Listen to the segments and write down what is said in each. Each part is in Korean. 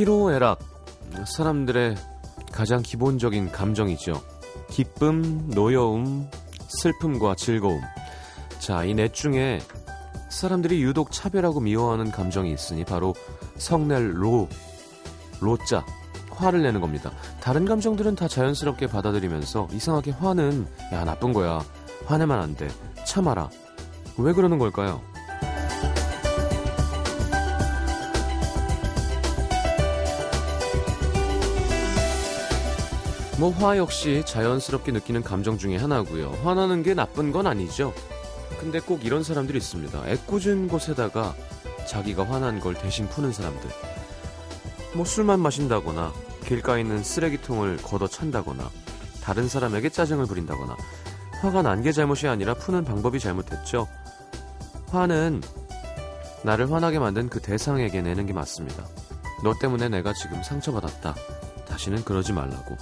희로애락 사람들의 가장 기본적인 감정이죠. 기쁨, 노여움, 슬픔과 즐거움. 자, 이 넷 중에 사람들이 유독 차별하고 미워하는 감정이 있으니 바로 성낼 로, 로자, 화를 내는 겁니다. 다른 감정들은 다 자연스럽게 받아들이면서 이상하게 화는 야 나쁜 거야. 화내면 안 돼. 참아라. 왜 그러는 걸까요? 뭐 화 역시 자연스럽게 느끼는 감정 중에 하나고요. 화나는 게 나쁜 건 아니죠. 근데 꼭 이런 사람들이 있습니다. 애꿎은 곳에다가 자기가 화난 걸 대신 푸는 사람들. 뭐 술만 마신다거나 길가에 있는 쓰레기통을 걷어 찬다거나 다른 사람에게 짜증을 부린다거나 화가 난 게 잘못이 아니라 푸는 방법이 잘못됐죠. 화는 나를 화나게 만든 그 대상에게 내는 게 맞습니다. 너 때문에 내가 지금 상처받았다. 다시는 그러지 말라고.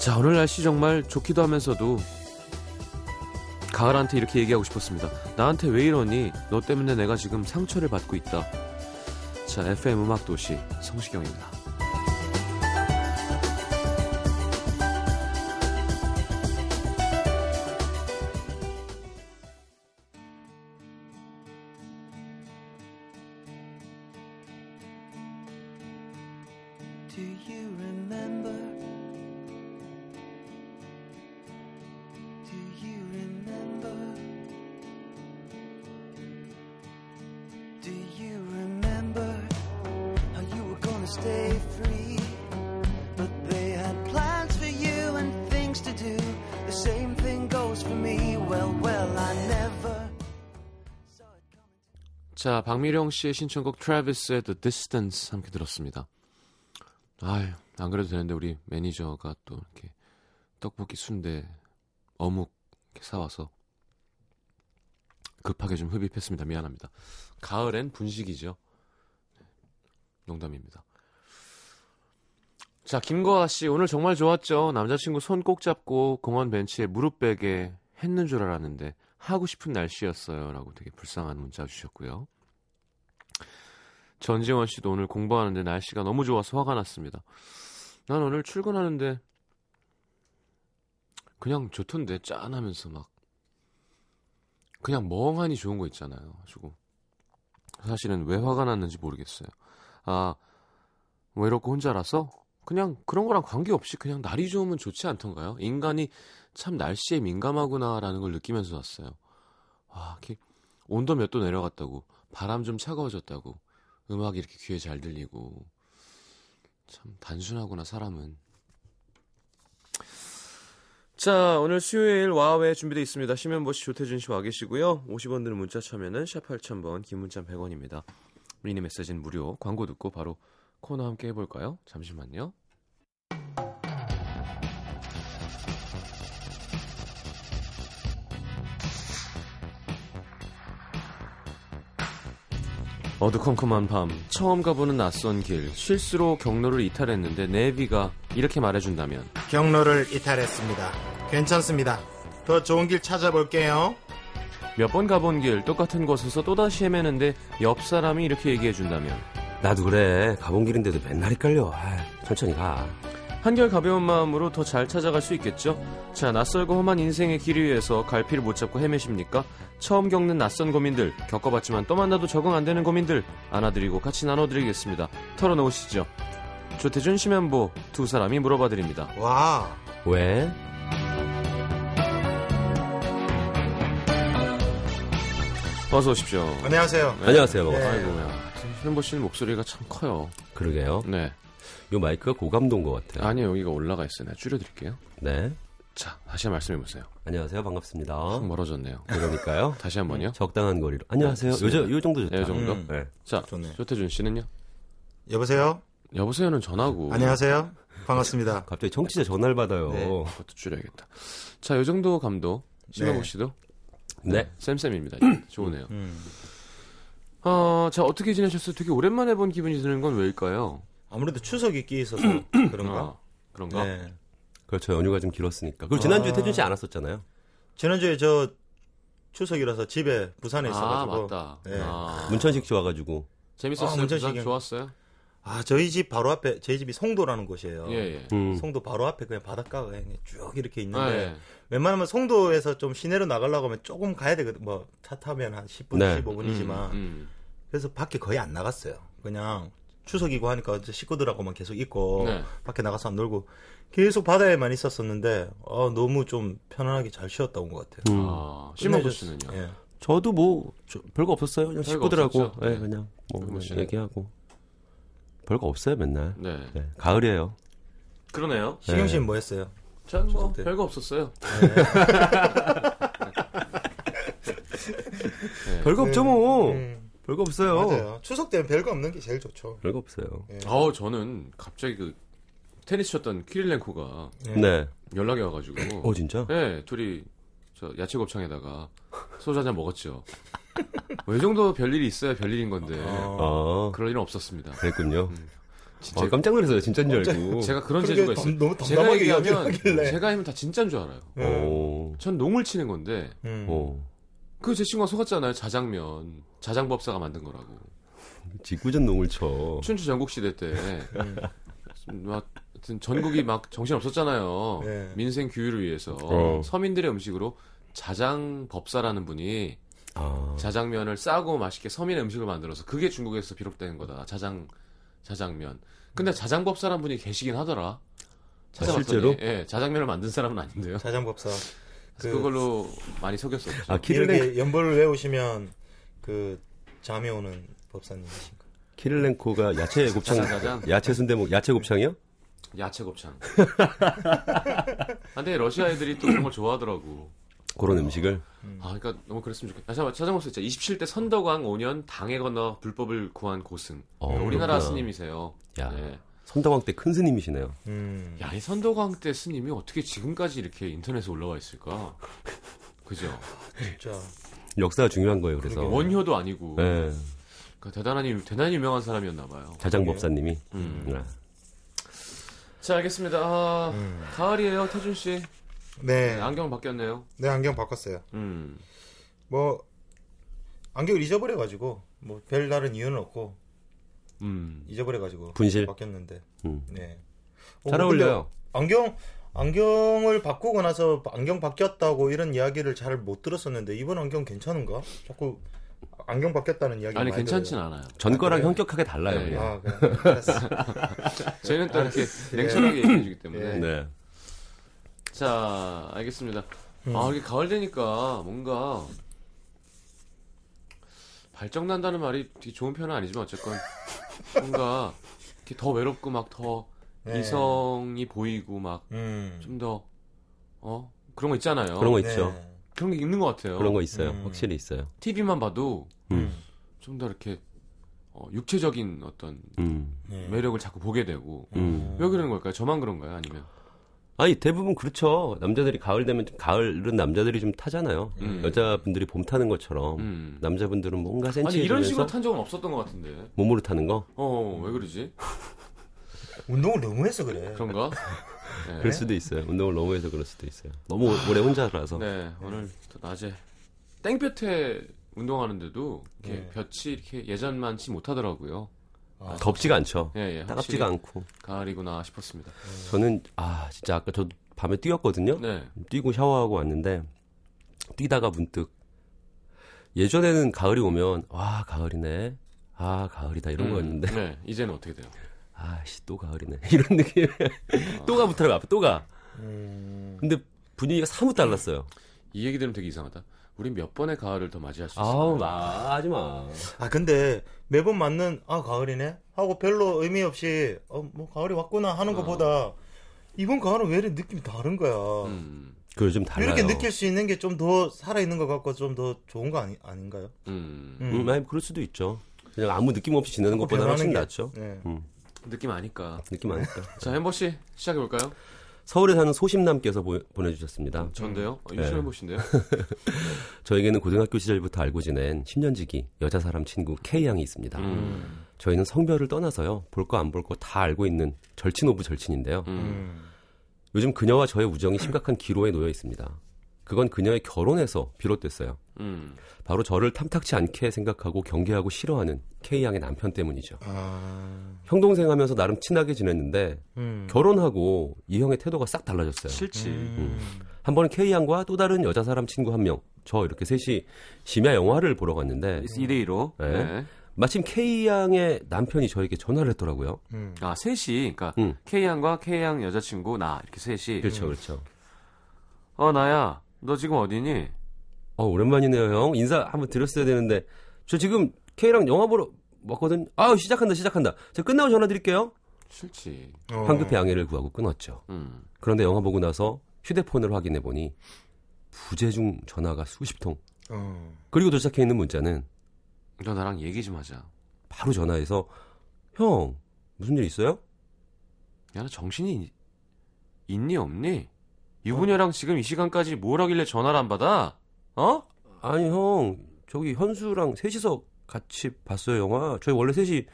자, 오늘 날씨 정말 좋기도 하면서도 가을한테 이렇게 얘기하고 싶었습니다. 나한테 왜 이러니? 너 때문에 내가 지금 상처를 받고 있다. 자, FM 음악 도시 성시경입니다. 박미령 씨의 신청곡 트래비스의 The Distance 함께 들었습니다. 아유, 안 그래도 되는데 우리 매니저가 또 이렇게 떡볶이 순대 어묵 이렇게 사와서 급하게 좀 흡입했습니다. 미안합니다. 가을엔 분식이죠. 네, 농담입니다. 자, 김거아 씨 오늘 정말 좋았죠. 남자친구 손 꼭 잡고 공원 벤치에 무릎 베게 했는 줄 알았는데 하고 싶은 날씨였어요라고 되게 불쌍한 문자 주셨고요. 전지원 씨도 오늘 공부하는데 날씨가 너무 좋아서 화가 났습니다. 난 오늘 출근하는데 그냥 좋던데 짠하면서 막 그냥 멍하니 좋은 거 있잖아요. 가지고 사실은 왜 화가 났는지 모르겠어요. 아 외롭고 혼자라서 그냥 그런 거랑 관계없이 그냥 날이 좋으면 좋지 않던가요? 인간이 참 날씨에 민감하구나라는 걸 느끼면서 왔어요. 와, 이렇게 온도 몇 도 내려갔다고 바람 좀 차가워졌다고 음악이 이렇게 귀에 잘 들리고 참 단순하구나 사람은. 자 오늘 수요일 와우에 준비되어 있습니다. 심현보 씨 조태준 씨 와 계시고요. 50원 드는 문자 참여는 샵 8000번 긴 문자 100원입니다. 미니 메시지는 무료. 광고 듣고 바로 코너 함께 해볼까요? 잠시만요 어두컴컴한 밤, 처음 가보는 낯선 길, 실수로 경로를 이탈했는데 내비가 이렇게 말해준다면 경로를 이탈했습니다. 괜찮습니다. 더 좋은 길 찾아볼게요. 몇 번 가본 길, 똑같은 곳에서 또다시 헤매는데 옆 사람이 이렇게 얘기해준다면 나도 그래. 가본 길인데도 맨날 헷갈려. 아, 천천히 가. 한결 가벼운 마음으로 더 잘 찾아갈 수 있겠죠? 자, 낯설고 험한 인생의 길 위에서 갈피를 못 잡고 헤매십니까? 처음 겪는 낯선 고민들, 겪어봤지만 또 만나도 적응 안 되는 고민들 안아드리고 같이 나눠드리겠습니다. 털어놓으시죠. 조태준, 심현보 두 사람이 물어봐드립니다. 와, 왜? 어서 오십시오. 안녕하세요. 네. 안녕하세요, 네. 아이고야. 심현보 씨는 목소리가 참 커요. 그러게요. 네. 요 마이크가 고감도인 것 같아요. 아니요, 여기가 올라가 있어요. 내가 줄여드릴게요. 네. 자, 다시 말씀해보세요. 안녕하세요. 반갑습니다. 확 멀어졌네요. 그러니까요. 다시 한 번요. 적당한 거리로. 안녕하세요. 네, 요, 저- 요 정도 좋다. 네, 요 정도? 음. 네. 자, 좋네요. 조태준 씨는요? 여보세요? 여보세요는 전화고. 안녕하세요. 반갑습니다. 갑자기 청취자 전화를 받아요. 네. 그것도 줄여야겠다. 자, 요 정도 감도. 심현보 네. 씨도? 네. 쌤쌤입니다. 좋으네요. 음. 어, 자, 어떻게 지내셨어요? 되게 오랜만에 본 기분이 드는 건 왜일까요? 아무래도 추석이 끼 있어서 그런가? 아, 그런가? 네. 그렇죠. 연휴가 좀 길었으니까. 그리고 지난주에 아. 태준 씨 안 왔었잖아요. 지난주에 저 추석이라서 집에 부산에 아, 있어가지고 맞다. 네. 아, 문천식 씨 와가지고. 재밌었어요. 아, 문천식 부산 형. 좋았어요. 아 저희 집 바로 앞에 저희 집이 송도라는 곳이에요. 예, 예. 음. 송도 바로 앞에 그냥 바닷가가 그냥 쭉 이렇게 아, 있는데 예. 웬만하면 송도에서 좀 시내로 나가려고 하면 조금 가야 되거든. 뭐 차 타면 한 10분, 네. 15분이지만 음, 음. 그래서 밖에 거의 안 나갔어요. 그냥 추석이고 하니까 이제 식구들하고만 계속 있고 네. 밖에 나가서 안 놀고 계속 바다에만 있었었는데 어, 너무 좀 편안하게 잘 쉬었다 온 것 같아요. 음. 아, 끝내줬어요. 씨는요? 예. 저도 뭐 저- 별거 없었어요. 그냥 별거 식구들하고? 예, 네. 그냥 뭐 그냥 씨는? 얘기하고 별거 없어요 맨날. 네. 네, 가을이에요. 그러네요. 시경 네. 씨는 뭐 했어요? 전 뭐. 별거 없었어요. 네. 별거 없죠 뭐. 음, 별거 없어요. 맞아요. 추석 때는 별거 없는 게 제일 좋죠. 별거 없어요. 어, 저는 갑자기 그 테니스 쳤던 키릴렌코가 예. 네. 연락이 와가지고. 어 진짜? 네, 둘이 저 야채 곱창에다가 소주 한잔 먹었죠. 뭐이 정도 별일이 있어야 별일인 건데 어. 아 그럴 일은 없었습니다. 그랬군요. 진짜 아, 깜짝 놀랐어요. 진짜인 줄 알고. 제가 그런 재주가 있어요. 덤- 너무 제가 덤덤하게 얘기하면 이야기하길래. 제가 하면 다 진짜인 줄 알아요. 오. 전 농을 치는 건데 음. 어. 그제 친구가 속았잖아요. 자장면 자장법사가 만든 거라고. 직구전 농을 쳐. 춘추 전국 시대 때 음. 막 하여튼 전국이 막 정신 없었잖아요. 네. 민생 규율을 위해서 어. 서민들의 음식으로 자장 법사라는 분이 아. 자장면을 싸고 맛있게 서민의 음식을 만들어서 그게 중국에서 비롯된 거다. 자장 자장면. 근데 자장 법사라는 분이 계시긴 하더라. 찾아봤더니, 실제로? 예, 자장면을 만든 사람은 아닌데요. 자장 법사. 그래서 그걸로 많이 속였었죠. 아 키릴렌 이렇게 연보를 외우시면 그 잠이 오는 법사님이신가? 키릴렌코가 야채 곱창. 야채 순대목 야채 곱창이요? 야채 곱창. 아, 근데 러시아 애들이 또 그런 걸 좋아하더라고. 그런 음식을 아, 그러니까 너무 그랬으면 좋겠다. 잠깐만, 찾아볼 수 있죠. 27대 선덕왕 5년 당에 건너 불법을 구한 고승. 어, 우리나라 그렇구나. 스님이세요. 야. 예. 선덕왕 때 큰 스님이시네요. 음. 야, 이 선덕왕 때 스님이 어떻게 지금까지 이렇게 인터넷에 올라와 있을까? 그죠? 진짜. 역사가 중요한 거예요. 그래서 원효도 아니고. 네. 그러니까 대단히, 대단히 유명한 사람이었나 봐요. 자장법사님이 음. 네. 자, 알겠습니다. 아, 음. 가을이에요, 태준 씨. 네. 네, 안경 바뀌었네요. 네, 안경 바꿨어요. 음. 뭐 안경을 잊어버려 가지고 뭐 별다른 이유는 없고 음. 잊어버려가지고 분실. 바뀌었는데. 음. 네. 잘 어, 어울려요. 안경 안경을 바꾸고 나서 안경 바뀌었다고 이런 이야기를 잘 못 들었었는데 이번 안경 괜찮은가? 자꾸 안경 바뀌었다는 이야기 아니, 괜찮진 들어요. 않아요. 전 거랑 그래요? 현격하게 달라요. 네. 아. 저희는 또 이렇게 예. 냉철하게 얘기해 주기 때문에. 예. 네. 자, 알겠습니다. 음. 아, 이게 가을 되니까 뭔가 발정 난다는 말이 되게 좋은 표현은 아니지만 어쨌건 뭔가 이렇게 더 외롭고 막더 네. 이성이 보이고 막 음. 좀더 어? 그런 거 있잖아요. 그런 거 네. 있죠. 그런 게 있는 것 같아요. 그런 거 있어요. 음. 확실히 있어요. TV만 봐도 음. 좀더 이렇게 어, 육체적인 어떤 음. 네. 매력을 자꾸 보게 되고 음. 왜 그러는 걸까요? 저만 그런가요? 아니면 아니 대부분 그렇죠. 남자들이 가을 되면 좀 가을은 남자들이 좀 타잖아요. 음. 여자분들이 봄 타는 것처럼 음. 남자분들은 뭔가 아니 이런 식으로 탄 적은 없었던 것 같은데. 몸으로 타는 거 어, 왜 그러지? 운동을 너무 해서 그래. 그런가? 네. 그럴 수도 있어요. 운동을 너무 해서 그럴 수도 있어요. 너무 오래 혼자라서. 네, 오늘 또 낮에 땡볕에 운동하는데도 이렇게 네. 볕이 이렇게 예전만치 못하더라고요. 아, 덥지가 않죠. 예, 예. 따갑지가 않고. 가을이구나 싶었습니다. 저는 아 진짜 아까 저도 밤에 뛰었거든요. 네. 뛰고 샤워하고 왔는데 뛰다가 문득 예전에는 가을이 오면 와 가을이네. 아 가을이다 이런 음, 거였는데 네, 이제는 어떻게 돼요? 아씨 또 가을이네 이런 느낌. 또가 붙어요 앞에 또가. 음. 근데 분위기가 사뭇 달랐어요. 이 얘기 들으면 되게 이상하다. 우린 몇 번의 가을을 더 맞이할 수 있을까요? 아우 나 하지 마. 아 근데 매번 맞는 아 가을이네 하고 별로 의미 없이 어 뭐 가을이 왔구나 하는 어. 것보다 이번 가을은 왜 이렇게 느낌이 다른 거야. 음, 그 요즘 달라요. 이렇게 느낄 수 있는 게 좀 더 살아 있는 것 같고 좀 더 좋은 거 아니, 아닌가요? 음, 음, 아니 그럴 수도 있죠. 그냥 아무 느낌 없이 지내는 자꾸 것보다 훨씬 게- 낫죠. 네. 음, 느낌 아니까. 느낌 아니까. 자, 현보 씨 시작해 볼까요? 서울에 사는 소심남께서 보, 내주셨습니다 전데요. 어, 네. 유심현보 씨인데요. 저에게는 고등학교 시절부터 알고 지낸 10년지기 여자 사람 친구 K 양이 있습니다. 음, 저희는 성별을 떠나서요. 볼 거 안 볼 거 다 알고 있는 절친 of 절친인데요. 음, 음. 요즘 그녀와 저의 우정이 심각한 기로에 놓여 있습니다. 그건 그녀의 결혼에서 비롯됐어요. 음. 바로 저를 탐탁치 않게 생각하고 경계하고 싫어하는 K양의 남편 때문이죠. 아, 형 동생 하면서 나름 친하게 지냈는데 음. 결혼하고 이 형의 태도가 싹 달라졌어요. 싫지. 음. 한 번은 K양과 또 다른 여자 사람 친구 한 명, 저 이렇게 셋이 심야 영화를 보러 갔는데 2대2로. 네. 네. 마침 K양의 남편이 저에게 전화를 했더라고요. 음. 아, 셋이. 그러니까 응. K양과 K양 여자친구 나 이렇게 셋이. 그렇죠, 그렇죠. 어, 나야. 너 지금 어디니? 어, 오랜만이네요, 형. 인사 한번 드렸어야 되는데. 저 지금 K랑 영화 보러 왔거든. 아, 시작한다, 시작한다. 제가 끝나고 전화 드릴게요. 싫지. 어. 황급히 양해를 구하고 끊었죠. 음. 그런데 영화 보고 나서 휴대폰을 확인해 보니 부재중 전화가 수십 통. 어. 그리고 도착해 있는 문자는 너 나랑 얘기 좀 하자. 바로 전화해서 형 무슨 일 있어요? 야, 너 정신이 있니 없니? 유부녀랑 지금 이 시간까지 뭘 하길래 전화를 안 받아? 어? 아니 형 저기 현수랑 셋이서 같이 봤어요 영화. 저희 원래 셋이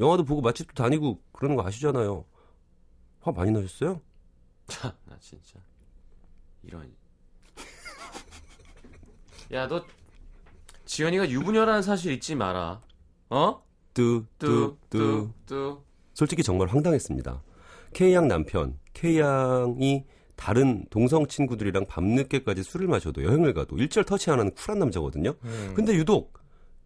영화도 보고 맛집도 다니고 그러는 거 아시잖아요. 화 많이 나셨어요? 참, 나 진짜. 이런. 야, 너 지연이가 유부녀라는 사실 잊지 마라. 어? 뚜, 뚜, 뚜뚜뚜 뚜. 솔직히 정말 황당했습니다. K양 남편, K양이 다른 동성 친구들이랑 밤늦게까지 술을 마셔도 여행을 가도 일절 터치 안 하는 쿨한 남자거든요. 음. 근데 유독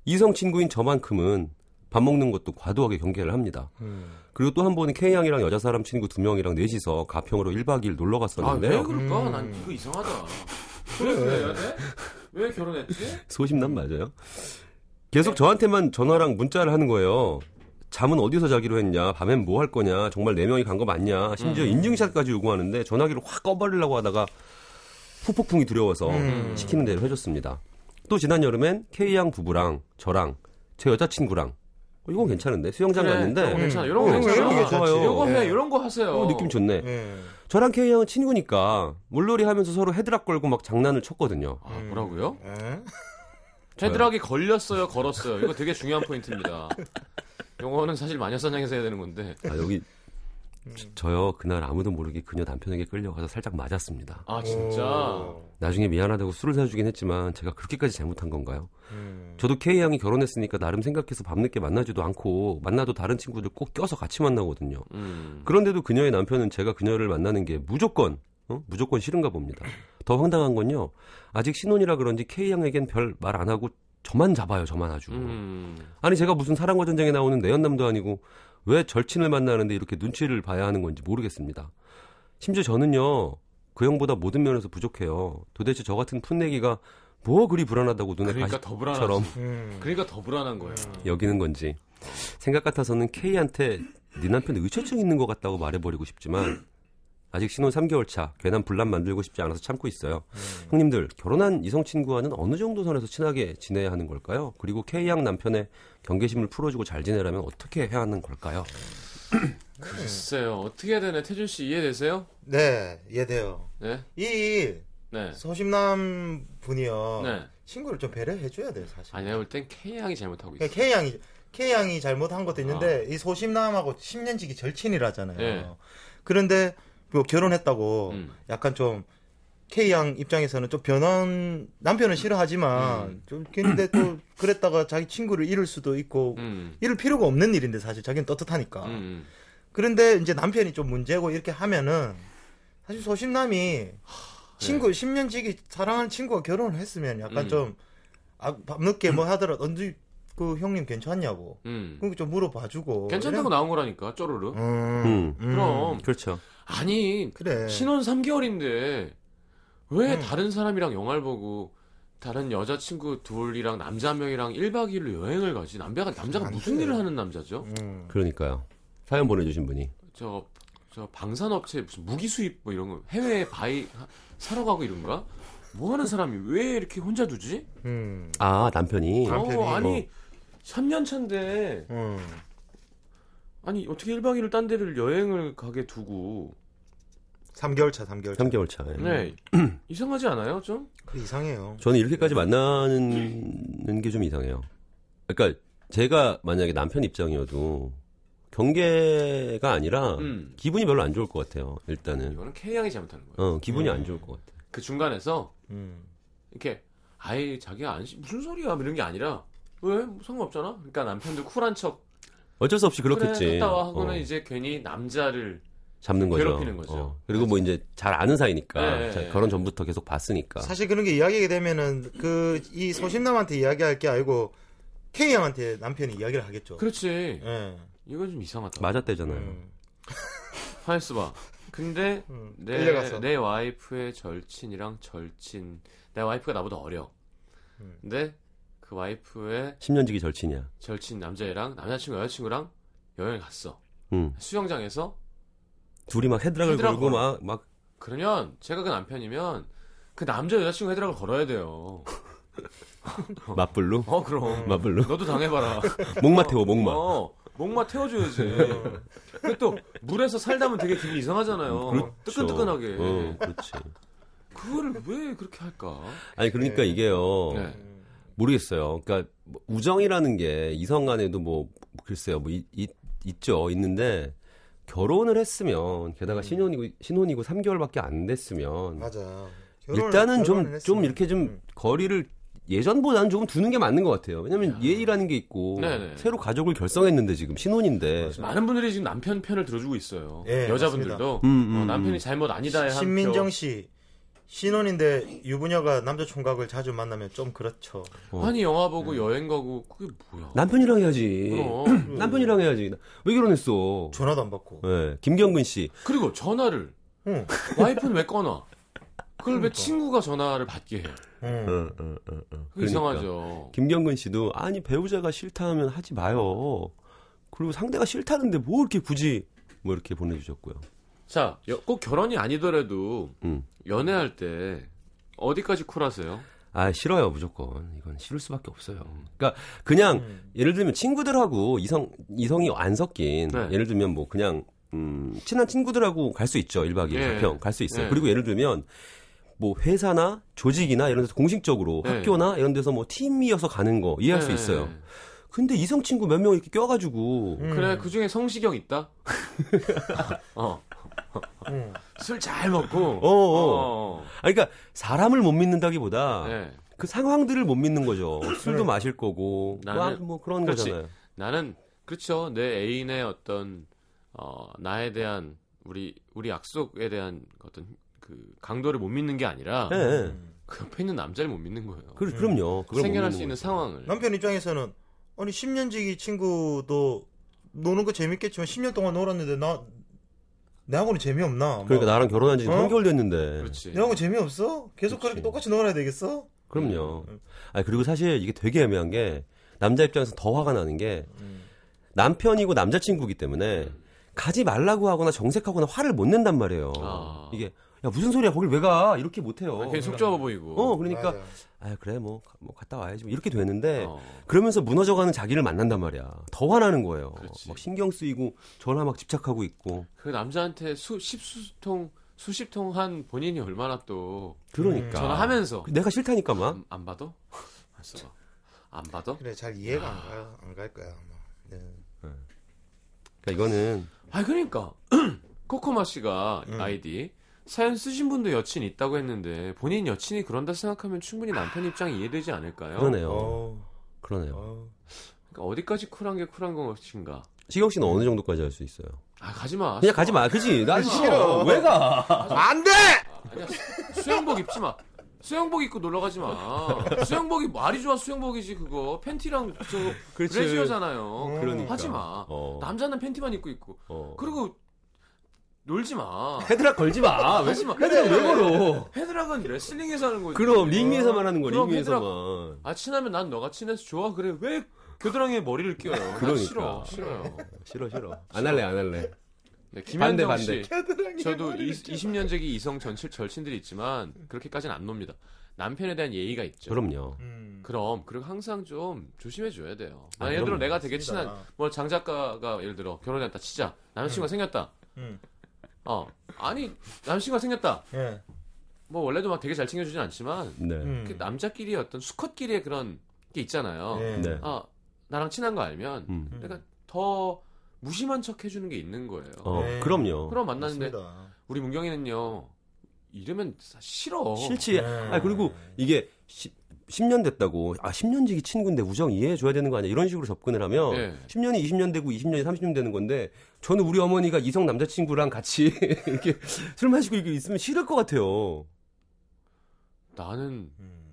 이성 친구인 저만큼은 밥 먹는 것도 과도하게 경계를 합니다. 음. 그리고 또 한 번은 K양이랑 여자 사람 친구 두 명이랑 넷이서 가평으로 1박 2일 놀러 아, 왜. 그럴까? 음. 난 이거 이상하다. 왜? 왜 결혼했지? 소심남 맞아요? 계속 저한테만 전화랑 문자를 하는 거예요. 잠은 어디서 자기로 했냐? 밤엔 뭐 할 거냐? 정말 네 명이 간 거 맞냐? 심지어 음. 인증샷까지 요구하는데 전화기를 확 꺼버리려고 하다가 후폭풍이 두려워서 음. 시키는 대로 해줬습니다. 또 지난 여름엔 K양 부부랑 저랑 제 여자친구랑 어, 이건 괜찮은데 수영장 그래, 갔는데 이런 거 괜찮아. 이런 거 어, 괜찮아. 이런 거 괜찮지. 이거 해. 예. 이런 거 하세요. 어, 느낌 좋네. 예. 저랑 K양은 친구니까 물놀이 하면서 서로 헤드락 걸고 막 장난을 쳤거든요. 아, 뭐라고요? 예? 헤드락이 걸렸어요, 걸었어요. 이거 되게 중요한 포인트입니다. 영어는 사실 마녀사냥에서 해야 되는 건데. 아 여기 저- 저요 그날 아무도 모르게 그녀 남편에게 끌려가서 살짝 맞았습니다. 아, 진짜. 오. 나중에 미안하다고 술을 사주긴 했지만 제가 그렇게까지 잘못한 건가요? 음. 저도 K 양이 결혼했으니까 나름 생각해서 밤늦게 만나지도 않고 만나도 다른 친구들 꼭 껴서 같이 만나거든요. 음. 그런데도 그녀의 남편은 제가 그녀를 만나는 게 무조건 어? 무조건 싫은가 봅니다. 더 황당한 건요. 아직 신혼이라 그런지 K 양에겐 별 말 안 하고 저만 잡아요. 저만 아주. 음. 아니 제가 무슨 사랑과 전쟁에 나오는 내연남도 아니고 왜 절친을 만나는데 이렇게 눈치를 봐야 하는 건지 모르겠습니다. 심지어 저는요 그 형보다 모든 면에서 부족해요. 도대체 저 같은 풋내기가 뭐 그리 불안하다고 눈에 그러니까. 가시처럼 음. 그러니까 더 불안한 거예요. 여기는 건지 생각 같아서는 K한테 네 남편 의처증 있는 것 같다고 말해버리고 싶지만 아직 신혼 3개월 차 괜한 분란 만들고 싶지 않아서 참고 있어요. 형님들 결혼한 이성 친구와는 어느 정도 선에서 친하게 지내야 하는 걸까요? 그리고 K 양 남편의 경계심을 풀어주고 잘 지내려면 어떻게 해야 하는 걸까요? 글쎄요. 어떻게 해야 되나? 태준 씨 이해되세요? 네, 이해돼요. 네. 이 네. 소심남 분이요. 네. 친구를 좀 배려해 줘야 돼요, 사실. 아니, 내가 볼 땐 K양이 잘못하고 있어. K 양이 K 양이 잘못한 것도 있는데 이 소심남하고 10년 지기 절친이라잖아요. 아. 네. 그런데 뭐 결혼했다고 음. 약간 좀 K 양 입장에서는 좀 변한 남편은 싫어하지만 음. 좀 근데 또 그랬다가 자기 친구를 잃을 수도 있고 음. 잃을 필요가 없는 일인데 사실 자기는 떳떳하니까. 음. 음. 그런데 이제 남편이 좀 문제고 이렇게 하면은 사실 소심남이 친구 10년 지기 사랑하는 친구가 결혼을 했으면 약간 음. 좀 아, 밤늦게 뭐 하더라도 언제 그 형님 괜찮냐고 음. 그렇게 좀 물어봐주고 괜찮다고 나온 거라니까, 쪼르르. 음, 음. 그럼. 그렇죠. 아니, 그래 신혼 3개월인데 왜 음. 다른 사람이랑 영화를 보고 다른 여자친구 둘이랑 남자 한 명이랑 1박 2일로 여행을 가지? 남자가, 남자가 안 무슨 돼. 일을 하는 남자죠? 음. 그러니까요. 사연 보내주신 분이 저, 저 방산업체 무슨 무기 수입 뭐 이런 거 해외에 바이 하- 사러 가고 이런가? 뭐 하는 사람이 왜 이렇게 혼자 두지? 음. 아 남편이 남편이 어, 아니 뭐. 3년 차인데 음. 아니 어떻게 1박 2일 딴 데를 여행을 가게 두고 3개월 차 3개월 차 3개월 차. 네 이상하지 않아요 좀? 그 이상해요 저는 이렇게까지 만나는 게 좀 이상해요. 그러니까 제가 만약에 남편 입장이어도 경계가 아니라 음. 기분이 별로 안 좋을 것 같아요. 일단은 이거는 K 양이 잘못하는 거예요. 어 기분이 음. 안 좋을 것 같아. 그 중간에서 음. 이렇게 아예 자기가 안 씻- 무슨 소리야 뭐 이런 게 아니라 왜 뭐 상관없잖아. 그러니까 남편도 쿨한 척 어쩔 수 없이 그렇겠지. 그래 갔다 와 하고는 어, 이제 괜히 남자를 잡는 거죠. 괴롭히는 거죠. 어, 그리고 뭐 이제 잘 아는 사이니까 네, 자, 네. 결혼 전부터 계속 봤으니까. 사실 그런 게 이야기가 되면은 그 이 소심남한테 이야기할 게 아니고 K 형한테 남편이 이야기를 하겠죠. 그렇지. 예. 이건 좀 이상하다. 맞았대잖아요. 음. 하이스 봐. 근데 음, 내, 끌려갔어. 내 와이프의 절친이랑 절친 내 와이프가 나보다 어려. 음. 근데 그 와이프의 10년지기 절친이야. 절친 남자애랑 남자친구 여자친구랑 여행 갔어. 응. 수영장에서 둘이 막 헤드락을 헤드락 걸고. 막, 막, 그러면 제가 그 남편이면 그 남자 여자친구 헤드락을 걸어야 돼요. 맞불로? 어 그럼. 맞불로? 너도 당해봐라. 목마 태워, 목마. 어, 목마 태워줘야지. 근데 또 물에서 살다면 되게 기분 이상하잖아요. 그렇죠. 뜨끈뜨끈하게. 어, 그렇지. 그거를 왜 그렇게 할까? 아니, 그러니까 네. 이게요. 네. 모르겠어요. 그러니까 뭐 우정이라는 게 이성 간에도 뭐 글쎄요, 뭐 이- 이- 있죠, 있는데 결혼을 했으면 게다가 신혼이고 신혼이고 3개월밖에 안 됐으면 맞아. 결혼을- 일단은 좀 결혼을 좀. 이렇게 좀 음. 거리를 예전보다는 조금 두는 게 맞는 것 같아요. 왜냐면 예의라는 게 있고 네네. 새로 가족을 결성했는데 지금 신혼인데 많은 분들이 지금 남편 편을 들어주고 있어요. 예, 여자분들도 음, 음, 어, 음. 남편이 잘못 아니다에 한 신민정 표. 씨 신혼인데 유부녀가 남자 총각을 자주 만나면 좀 그렇죠. 어. 아니 영화 보고 여행 가고 그게 뭐야? 남편이랑 해야지. 남편이랑 해야지. 왜 결혼했어? 전화도 안 받고. 네, 김경근 씨. 그리고 전화를 응. 와이프는 왜 꺼놔? 그걸 왜 그러니까. 친구가 전화를 받게 해? 응. 어, 어, 어, 어. 그게 이상하죠. 김경근 씨도 아니 배우자가 싫다 하면 하지 마요. 그리고 상대가 싫다는데 뭐 이렇게 굳이 뭐 이렇게 보내주셨고요. 자, 여- 꼭 결혼이 아니더라도 음. 연애할 때 어디까지 쿨하세요? 아 싫어요 무조건 이건 싫을 수밖에 없어요. 그러니까 그냥 음. 예를 들면 친구들하고 이성 이성이 안 섞인 네. 예를 들면 뭐 그냥 음, 친한 친구들하고 갈 수 있죠 1박 2일 예. 가평 갈 수 있어요. 예. 그리고 예를 들면 뭐 회사나 조직이나 이런 데서 공식적으로 네. 학교나 이런 데서 뭐 팀이어서 가는 거 이해할 수 네. 있어요. 근데 이성 친구 몇 명 이렇게 껴가지고 음. 그래 그 중에 성시경 있다. 어, 응. 술잘 먹고. 어, 어. 어. 아니, 그러니까 사람을 못 믿는다기보다 네. 그 상황들을 못 믿는 거죠. 술도 네. 마실 거고 나는- 뭐, 뭐 그런 그렇지. 거잖아요. 나는 그렇죠. 내 애인의 어떤 어, 나에 대한 우리 우리 약속에 대한 어떤 그 강도를 못 믿는 게 아니라 네. 음. 그 옆에 있는 남자를 못 믿는 거예요. 그, 그럼요. 그걸 못 생겨날 수 있는 거죠. 상황을. 남편 입장에서는 아니 10년 지기 친구도 노는 거 재밌겠지만 10년 동안 놀았는데 나 내하고는 재미없나? 그러니까 막, 나랑 결혼한 지 어? 3개월 됐는데. 그렇지. 내하고 재미없어? 계속 그렇게. 똑같이 놀아야 되겠어? 그럼요. 음. 아니, 그리고 사실 이게 되게 애매한 게 남자 입장에서 더 화가 나는 게 음. 남편이고 남자친구기 때문에 가지 말라고 하거나 정색하거나 화를 못 낸단 말이에요. 아. 이게 야 무슨 소리야 거길 왜 가? 이렇게 못 해요. 괜히 속 좁아 보이고. 어, 그러니까 맞아. 아 그래 뭐, 가- 뭐 갔다 와야지 뭐 이렇게 되는데 어. 그러면서 무너져가는 자기를 만난단 말이야. 더 화나는 거예요. 그렇지. 막 신경 쓰이고 전화 막 집착하고 있고. 그 남자한테 수 십수 통 수십 통 한 본인이 얼마나 또 그러니까 음. 전화하면서 내가 싫다니까 막. 안, 안 받아? 알았어. 안 받아? 그래 잘 이해가 안가안갈 거야 아마. 네. 그러니까 이거는 아 그러니까 코코마 씨가 음. 아이디 사연 쓰신 분도 여친 있다고 했는데 본인 여친이 그런다 생각하면 충분히 남편 입장이 이해되지 않을까요? 그러네요. 어, 그러네요. 어. 그러니까 어디까지 쿨한 게 쿨한 것인가? 시경 씨는 어느 정도까지 할 수 있어요? 아 가지 마. 그냥 가지 마, 그지? 난. 싫어. 왜 가? 안 돼! 아니야 수- 수영복 입지 마. 수영복 입고 놀러 가지 마. 수영복이 말이 좋아 수영복이지 그거 팬티랑 저 그렇지. 브래지어잖아요. 그러니까. 하지 마. 어. 남자는 팬티만 입고 있고 어. 그리고 놀지 마. 헤드락 걸지 마. 왜, 하지 마. 헤드락 왜 걸어? 헤드락은 레슬링에서 하는 거지. 그럼 링 위에서만 하는 거, 그럼 링 헤드락-. 아 친하면 난 너가 친해서 좋아 그래 왜 겨드랑이에 머리를 끼워요? 난 그러니까. 싫어 싫어요. 싫어, 싫어. 안 할래, 안 할래. 네, 김현정 반대, 씨, 저도 20년제기 이성 전칠 절친들이 있지만 그렇게까지는 안 놉니다. 남편에 대한 예의가 있죠. 그럼요. 음. 그럼 그리고 항상 좀 조심해 줘야 돼요. 아, 아, 예를 들어. 내가 되게. 친한 뭐 장 작가가 예를 들어 결혼했다 치자 남자친구가 생겼다. 음. 어 아니 남자친구가 생겼다. 예. 뭐 원래도 막 되게 잘 챙겨주진 않지만 네. 음. 그 남자끼리의 어떤 수컷끼리의 그런 게 있잖아요. 예. 네. 아 나랑 친한 거 알면 음. 내가 더 무심한 척 해주는 게 있는 거예요. 어, 네. 그럼요. 그럼 만났는데 맞습니다. 우리 문경이는요 이러면 싫어. 싫지. 네. 아 그리고 이게 시- 10년 됐다고 아 10년 지기 친구인데 우정 이해해 줘야 되는 거 아니야 이런 식으로 접근을 하면 예. 10년이 20년 되고 20년이 30년 되는 건데 저는 우리 어머니가 이성 남자친구랑 같이 이렇게 술 마시고 이렇게 있으면 싫을 것 같아요. 나는 음.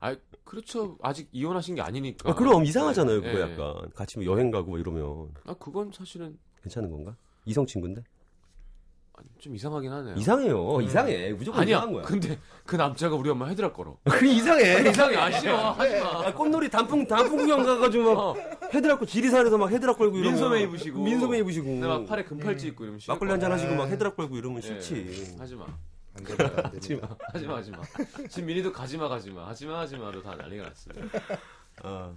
아 그렇죠 아직 이혼하신 게 아니니까. 아, 그럼 이상하잖아요 네, 그거 네. 약간 같이 뭐 여행 가고 뭐 이러면 아 그건 사실은 괜찮은 건가? 이성 친구인데 좀 이상하긴 하네요. 이상해요 이상해 무조건 아니야. 이상한 거야. 근데 그 남자가 우리 엄마 헤드락 걸어. 그 이상해. 이상해 아쉬워 하지 마. 아, 꽃놀이 단풍 단풍 구경 가가지고 막 어, 헤드락 고 지리산에서 막 헤드락 걸고 이러면 민소매 입으시고. 민소매 입으시고 근데 막 팔에 금팔찌 입고 이러면 싫을 막걸리. 한잔 하시고 막 네. 헤드락 걸고 이러면 예, 싫지. 하지 마. 안 됩니다. 안 됩니다. 하지 마, 하지 마. 지금 미니도 가지 마, 가지 마. 하지 마, 하지 마로 다 난리가 났습니다. 아,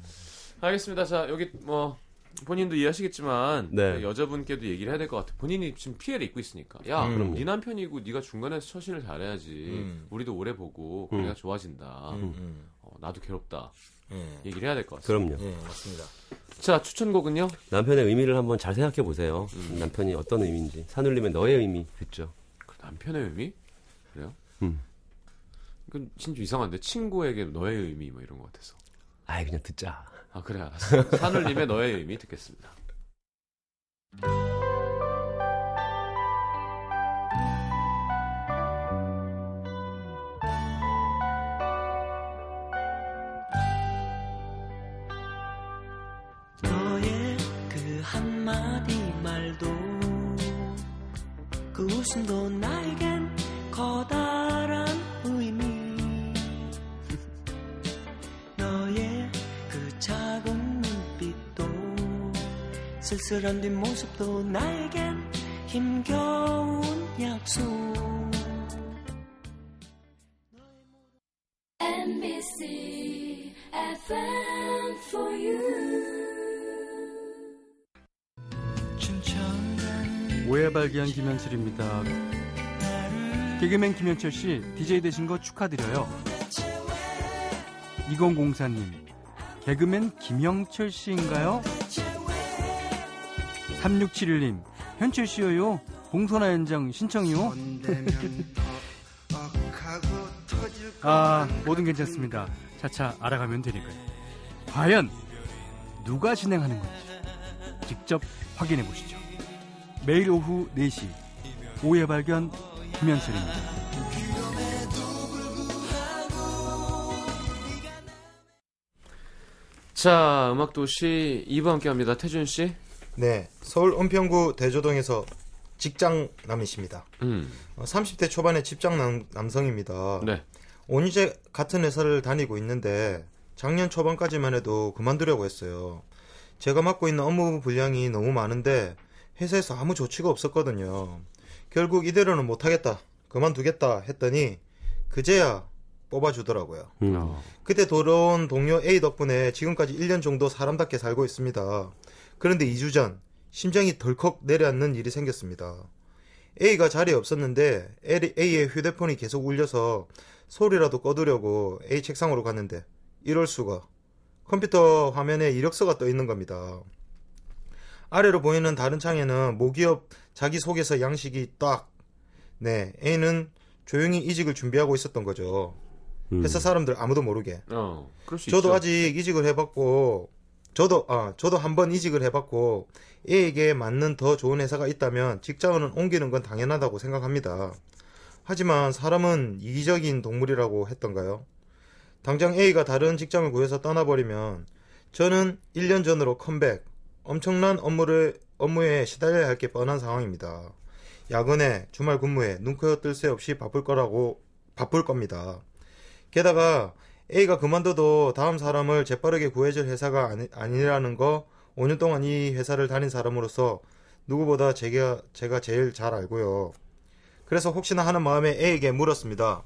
알겠습니다. 자, 여기 뭐 본인도 이해하시겠지만 네. 여자분께도 얘기를 해야 될 것 같아. 본인이 지금 피해를 입고 있으니까. 야, 음. 그럼 네 남편이고 네가 중간에서 처신을 잘해야지. 음. 우리도 오래 보고 음. 우리가 좋아진다. 음, 음. 어, 나도 괴롭다. 예. 얘기를 해야 될 것 같습니다. 그럼요. 예, 맞습니다. 자, 추천곡은요? 남편의 의미를 한번 잘 생각해 보세요. 음. 남편이 어떤 의미인지. 산울림의 너의 의미 듣죠. 그 남편의 의미? 그래요? 음. 이건 진짜 이상한데 친구에게 너의 의미 뭐 이런 것 같아서. 아이 그냥 듣자. 아 그래 알았어. 산울림의 너의 의미 듣겠습니다. 쓸쓸한 뒷모습도 나에겐 힘겨운 약속 NBC FM for you. 오해 발견 김현철입니다. 개그맨 김현철 씨, DJ 되신 거 축하드려요. 2004님, 개그맨 김영철 씨인가요? 3671님, 현철 씨요. 공소나 현장 신청이요. 아, 뭐든 괜찮습니다. 차차 알아가면 되니까요. 과연 누가 진행하는 건지 직접 확인해 보시죠. 매일 오후 4시 오해 발견 김현철입니다. 자, 음악도시 2부 함께 합니다. 태준 씨. 네, 서울 은평구 대조동에서 직장남이십니다. 음. 어, 30대 초반의 직장남 남성입니다. 네. 5년째 같은 회사를 다니고 있는데 작년 초반까지만 해도 그만두려고 했어요. 제가 맡고 있는 업무 분량이 너무 많은데 회사에서 아무 조치가 없었거든요. 결국 이대로는 못하겠다. 그만두겠다 했더니 그제야 뽑아주더라고요. 음. 어. 그때 돌아온 동료 A 덕분에 지금까지 1년 정도 사람답게 살고 있습니다. 그런데 2주 전 심장이 덜컥 내려앉는 일이 생겼습니다. A가 자리에 없었는데 A의 휴대폰이 계속 울려서 소리라도 꺼두려고 A 책상으로 갔는데 이럴 수가 컴퓨터 화면에 이력서가 떠 있는 겁니다. 아래로 보이는 다른 창에는 모기업 자기소개서 양식이 딱 네, A는 조용히 이직을 준비하고 있었던 거죠. 음. 회사 사람들 아무도 모르게. 어. 저도 있죠. 아직 이직을 해봤고, 저도 아 저도 한번 이직을 해봤고 A에게 맞는 더 좋은 회사가 있다면 직장을 옮기는 건 당연하다고 생각합니다. 하지만 사람은 이기적인 동물이라고 했던가요? 당장 A가 다른 직장을 구해서 떠나버리면 저는 1년 전으로 컴백, 엄청난 업무를 업무에 시달려야 할 게 뻔한 상황입니다. 야근에 주말 근무에 눈코 뜰 새 없이 바쁠 거라고 바쁠 겁니다. 게다가 A가 그만둬도 다음 사람을 재빠르게 구해줄 회사가 아니, 아니라는 거 5년 동안 이 회사를 다닌 사람으로서 누구보다 제가, 제가 제일 잘 알고요. 그래서 혹시나 하는 마음에 A에게 물었습니다.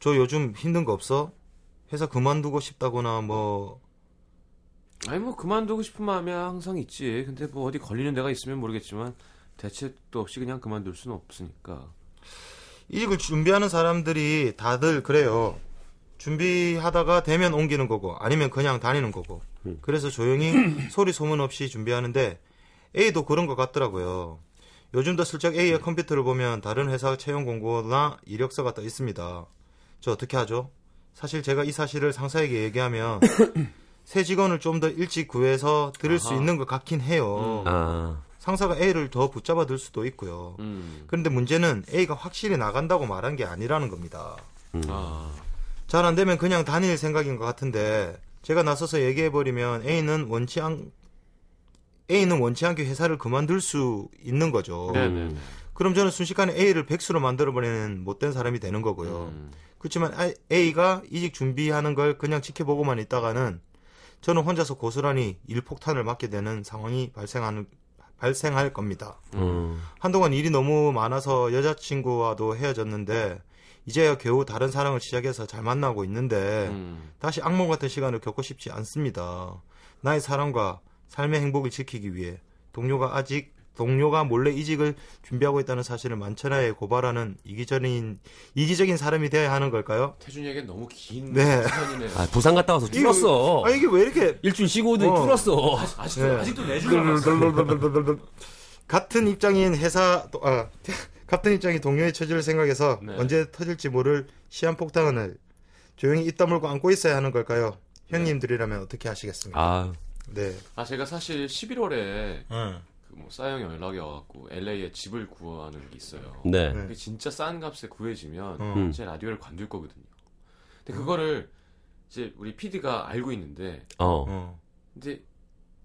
저 요즘 힘든 거 없어? 회사 그만두고 싶다거나 뭐 아니 뭐 그만두고 싶은 마음이 항상 있지. 근데 뭐 어디 걸리는 데가 있으면 모르겠지만 대책도 없이 그냥 그만둘 수는 없으니까. 이직을 준비하는 사람들이 다들 그래요. 준비하다가 되면 옮기는 거고 아니면 그냥 다니는 거고. 그래서 조용히 소리 소문 없이 준비하는데 A도 그런 것 같더라고요. 요즘도 슬쩍 A의 컴퓨터를 보면 다른 회사 채용 공고나 이력서가 떠 있습니다. 저 어떻게 하죠? 사실 제가 이 사실을 상사에게 얘기하면 새 직원을 좀 더 일찍 구해서 들을 수 아하. 있는 것 같긴 해요. 아, 상사가 A를 더 붙잡아 들 수도 있고요. 음. 그런데 문제는 A가 확실히 나간다고 말한 게 아니라는 겁니다. 아. 잘 안 되면 그냥 다닐 생각인 것 같은데 제가 나서서 얘기해 버리면 A는 원치 않 A는 원치 않게 회사를 그만둘 수 있는 거죠. 네네. 그럼 저는 순식간에 A를 백수로 만들어 버리는 못된 사람이 되는 거고요. 음. 그렇지만 아- A가 이직 준비하는 걸 그냥 지켜보고만 있다가는 저는 혼자서 고스란히 일폭탄을 맞게 되는 상황이 발생하는 발생할 겁니다. 음. 한동안 일이 너무 많아서 여자친구와도 헤어졌는데 이제야 겨우 다른 사랑을 시작해서 잘 만나고 있는데 음. 다시 악몽 같은 시간을 겪고 싶지 않습니다. 나의 사랑과 삶의 행복을 지키기 위해 동료가 아직 동료가 몰래 이직을 준비하고 있다는 사실을 만천하에 고발하는 이기적인 이기적인 사람이 되어야 하는 걸까요? 태준이에게 너무 긴 네. 시간이네요. 아, 부산 갔다 와서 줄었어. 아 이게 왜 이렇게 일주일 쉬고 오더니 어. 줄었어. 아직도 네. 아직도 내줄 알았어. 같은 입장인 회사 또- 아 같은 입장인 동료의 처지를 생각해서 네. 언제 터질지 모를 시한폭탄을 조용히 입 다물고 안고 있어야 하는 걸까요? 형님들이라면 어떻게 하시겠습니까? 아, 네. 아 제가 사실 11월에 응. 그뭐 싸영이 연락이 와갖고 LA에 집을 구하는 게 있어요. 네. 네. 그게 진짜 싼 값에 구해지면 어. 음. 제 라디오를 관둘 거거든요. 근데 그거를 이제 우리 PD가 알고 있는데 어. 어. 이제